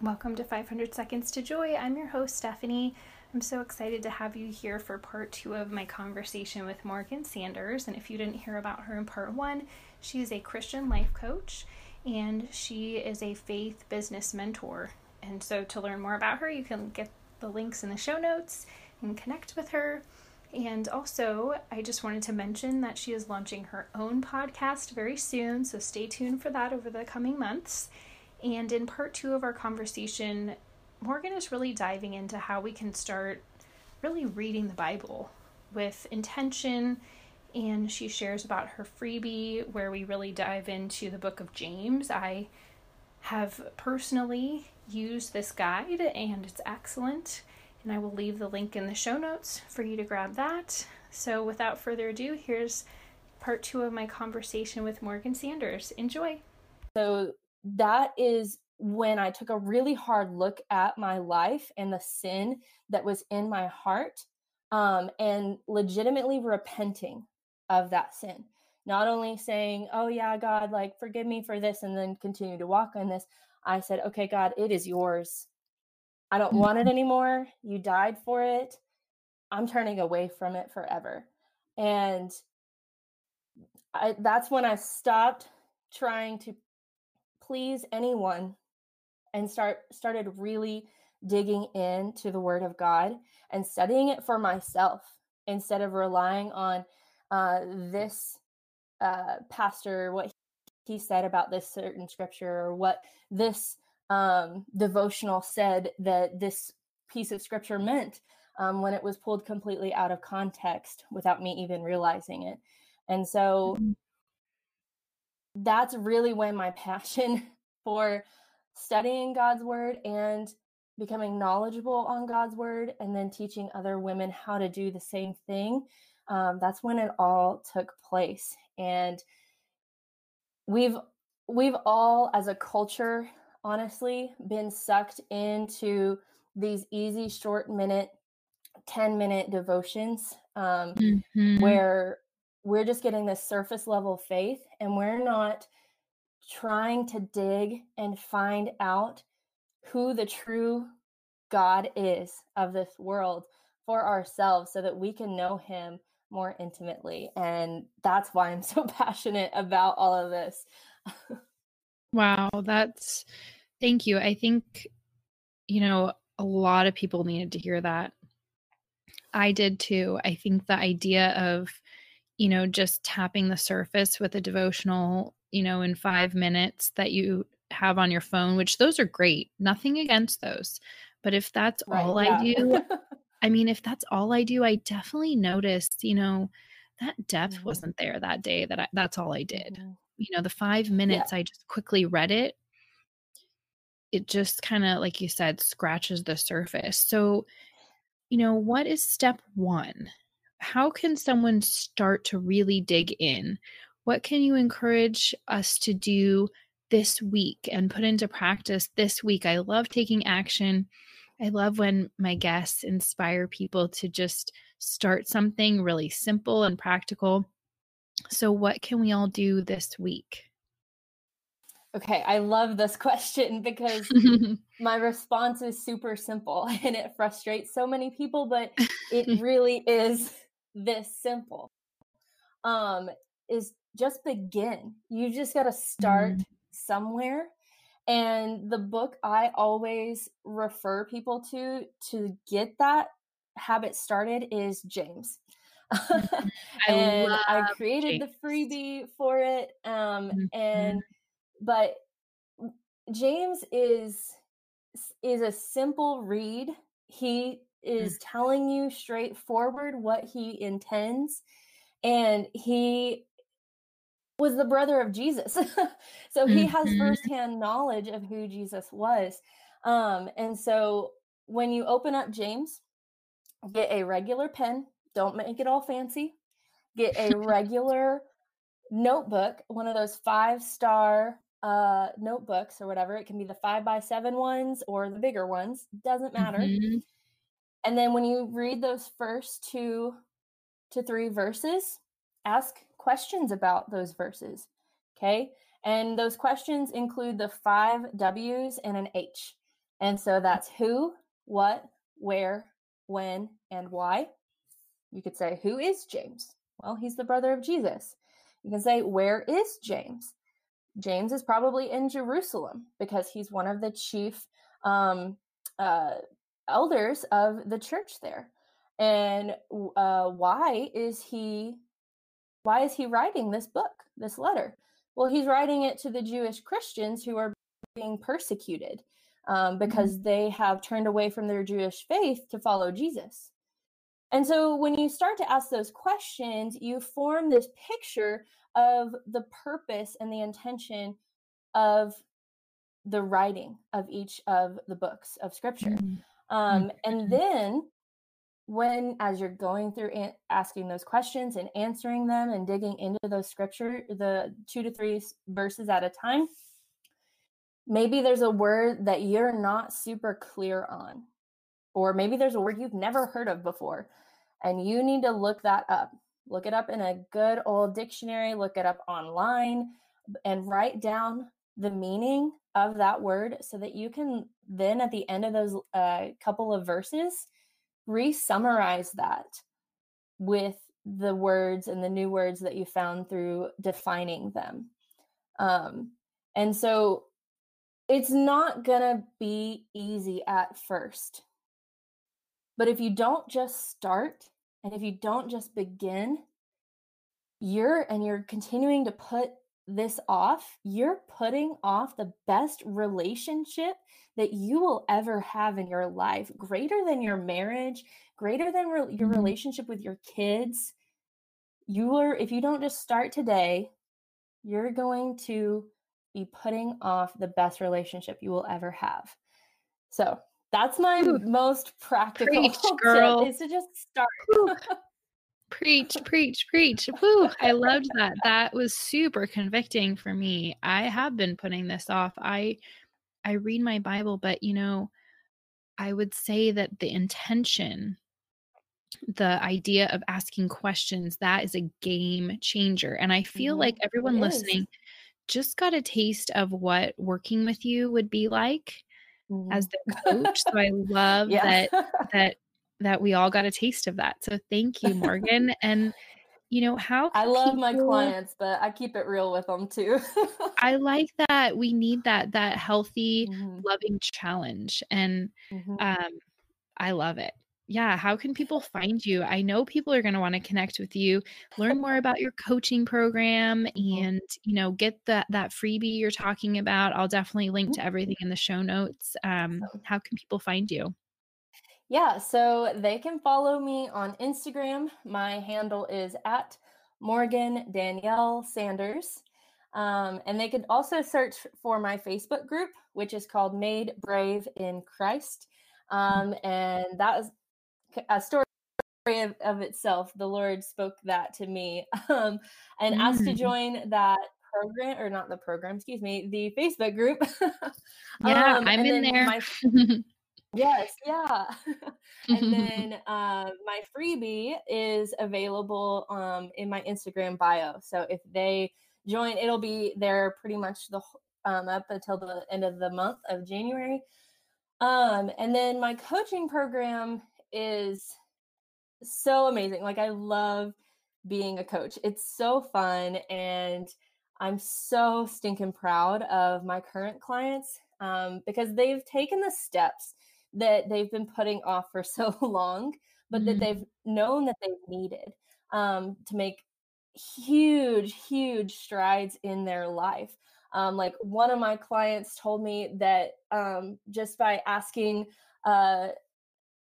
Welcome to 500 Seconds to Joy. I'm your host, Stephanie. I'm so excited to have you here for part two of my conversation with Morgan Sanders. And if you didn't hear about her in part one, she is a Christian life coach and she is a faith business mentor. And so to learn more about her, you can get the links in the show notes and connect with her. And also, I just wanted to mention that she is launching her own podcast very soon, so stay tuned for that over the coming months. And in part two of our conversation, Morgan is really diving into how we can start really reading the Bible with intention. And she shares about her freebie where we really dive into the book of James. I have personally used this guide and it's excellent. And I will leave the link in the show notes for you to grab that. So without further ado, here's part two of my conversation with Morgan Sanders. Enjoy. So that is when I took a really hard look at my life and the sin that was in my heart um, and legitimately repenting of that sin. Not only saying, oh, yeah, God, like, forgive me for this, and then continue to walk on this. I said, okay, God, it is yours. I don't want it mm-hmm. anymore. You died for it. I'm turning away from it forever. And I, that's when I stopped trying to please anyone and start started really digging into the word of god and studying it for myself instead of relying on uh, this uh, pastor what he said about this certain scripture or what this um, devotional said that this piece of scripture meant um, when it was pulled completely out of context without me even realizing it. And so mm-hmm that's really when my passion for studying God's word and becoming knowledgeable on God's word and then teaching other women how to do the same thing. Um, that's when it all took place. And we've we've all as a culture honestly been sucked into these easy short minute 10 minute devotions um, mm-hmm. where we're just getting this surface level faith and we're not trying to dig and find out who the true God is of this world for ourselves so that we can know him more intimately. And that's why I'm so passionate about all of this. wow, that's thank you. I think, you know, a lot of people needed to hear that. I did too. I think the idea of you know, just tapping the surface with a devotional, you know, in five minutes that you have on your phone, which those are great. Nothing against those. But if that's right, all yeah. I do, I mean, if that's all I do, I definitely noticed, you know, that depth mm-hmm. wasn't there that day that I, that's all I did. Mm-hmm. You know, the five minutes yeah. I just quickly read it, it just kind of, like you said, scratches the surface. So, you know, what is step one? How can someone start to really dig in? What can you encourage us to do this week and put into practice this week? I love taking action. I love when my guests inspire people to just start something really simple and practical. So, what can we all do this week? Okay, I love this question because my response is super simple and it frustrates so many people, but it really is this simple um is just begin you just got to start mm. somewhere and the book i always refer people to to get that habit started is james mm-hmm. and I, I created James. the freebie for it um mm-hmm. and but james is is a simple read he is mm. telling you straightforward what he intends and he was the brother of Jesus. so he mm-hmm. has firsthand knowledge of who Jesus was. Um, and so when you open up James, get a regular pen, don't make it all fancy. Get a regular notebook, one of those five star uh notebooks or whatever. It can be the five by seven ones or the bigger ones, doesn't matter. Mm-hmm. And then when you read those first two to three verses, ask questions about those verses. Okay. And those questions include the five W's and an H. And so that's who, what, where, when, and why. You could say, Who is James? Well, he's the brother of Jesus. You can say, Where is James? James is probably in Jerusalem because he's one of the chief um, uh, elders of the church there. And uh, why is he why is he writing this book, this letter? Well, he's writing it to the Jewish Christians who are being persecuted um, mm-hmm. because mm-hmm. they have turned away from their Jewish faith to follow Jesus. And so when you start to ask those questions, you form this picture of the purpose and the intention of the writing of each of the books of scripture. Mm-hmm. Um, and mm-hmm. then when as you're going through an- asking those questions and answering them and digging into those scripture the two to three verses at a time maybe there's a word that you're not super clear on or maybe there's a word you've never heard of before and you need to look that up look it up in a good old dictionary look it up online and write down the meaning of that word so that you can then at the end of those uh, couple of verses re-summarize that with the words and the new words that you found through defining them. Um, and so it's not gonna be easy at first. But if you don't just start and if you don't just begin you're and you're continuing to put this off, you're putting off the best relationship that you will ever have in your life, greater than your marriage, greater than re- your mm-hmm. relationship with your kids. You are, if you don't just start today, you're going to be putting off the best relationship you will ever have. So that's my Ooh, most practical preach, girl. tip is to just start. Preach, preach, preach. Woo, I loved that. That was super convicting for me. I have been putting this off. I I read my Bible, but you know, I would say that the intention the idea of asking questions that is a game changer and i feel mm-hmm. like everyone listening just got a taste of what working with you would be like mm-hmm. as the coach so i love yeah. that that that we all got a taste of that. So thank you, Morgan. and you know how I love people... my clients, but I keep it real with them too. I like that we need that that healthy, mm-hmm. loving challenge, and mm-hmm. um, I love it. Yeah, how can people find you? I know people are going to want to connect with you, learn more about your coaching program, mm-hmm. and you know get that that freebie you're talking about. I'll definitely link to mm-hmm. everything in the show notes. Um, how can people find you? Yeah, so they can follow me on Instagram. My handle is at Morgan Danielle Sanders. Um, and they could also search for my Facebook group, which is called Made Brave in Christ. Um, and that is a story of, of, itself. The Lord spoke that to me um, and mm. asked to mm. join that program, or not the program, excuse me, the Facebook group. yeah, um, I'm in there. My, Yes, yeah. and then uh, my freebie is available um, in my Instagram bio. So if they join, it'll be there pretty much the um, up until the end of the month of January. Um, and then my coaching program is so amazing. Like I love being a coach. It's so fun and I'm so stinking proud of my current clients um, because they've taken the steps that they've been putting off for so long, but mm-hmm. that they've known that they've needed um, to make huge, huge strides in their life. Um, like one of my clients told me that um, just by asking uh,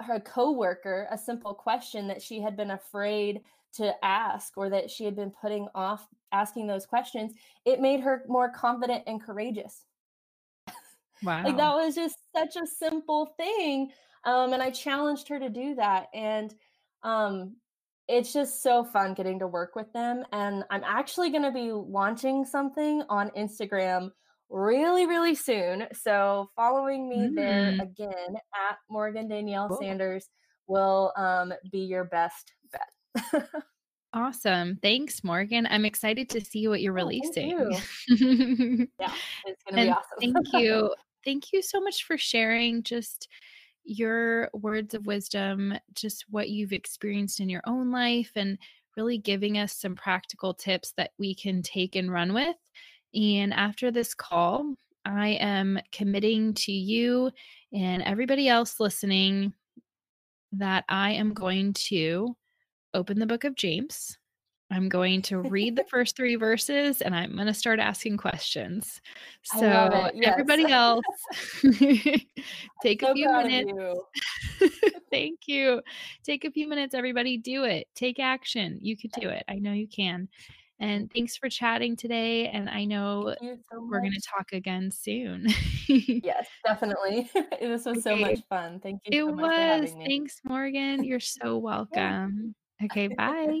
her coworker a simple question that she had been afraid to ask or that she had been putting off asking those questions, it made her more confident and courageous. Wow. like that was just such a simple thing. Um, and I challenged her to do that. And um, it's just so fun getting to work with them. And I'm actually going to be launching something on Instagram really, really soon. So following me mm. there again at Morgan Danielle cool. Sanders will um, be your best bet. Awesome. Thanks, Morgan. I'm excited to see what you're oh, releasing. You. yeah, it's going to be awesome. thank you thank you so much for sharing just your words of wisdom, just what you've experienced in your own life, and really giving us some practical tips that we can take and run with. And after this call, I am committing to you and everybody else listening that I am going to open the book of James. I'm going to read the first three verses and I'm going to start asking questions. So, yes. everybody else, take a few minutes. Thank you. Take a few minutes, everybody. Do it. Take action. You can do it. I know you can. And thanks for chatting today. And I know so we're going to talk again soon. yes, definitely. this was okay. so much fun. Thank you. It so was. Thanks, Morgan. You're so welcome. okay, bye.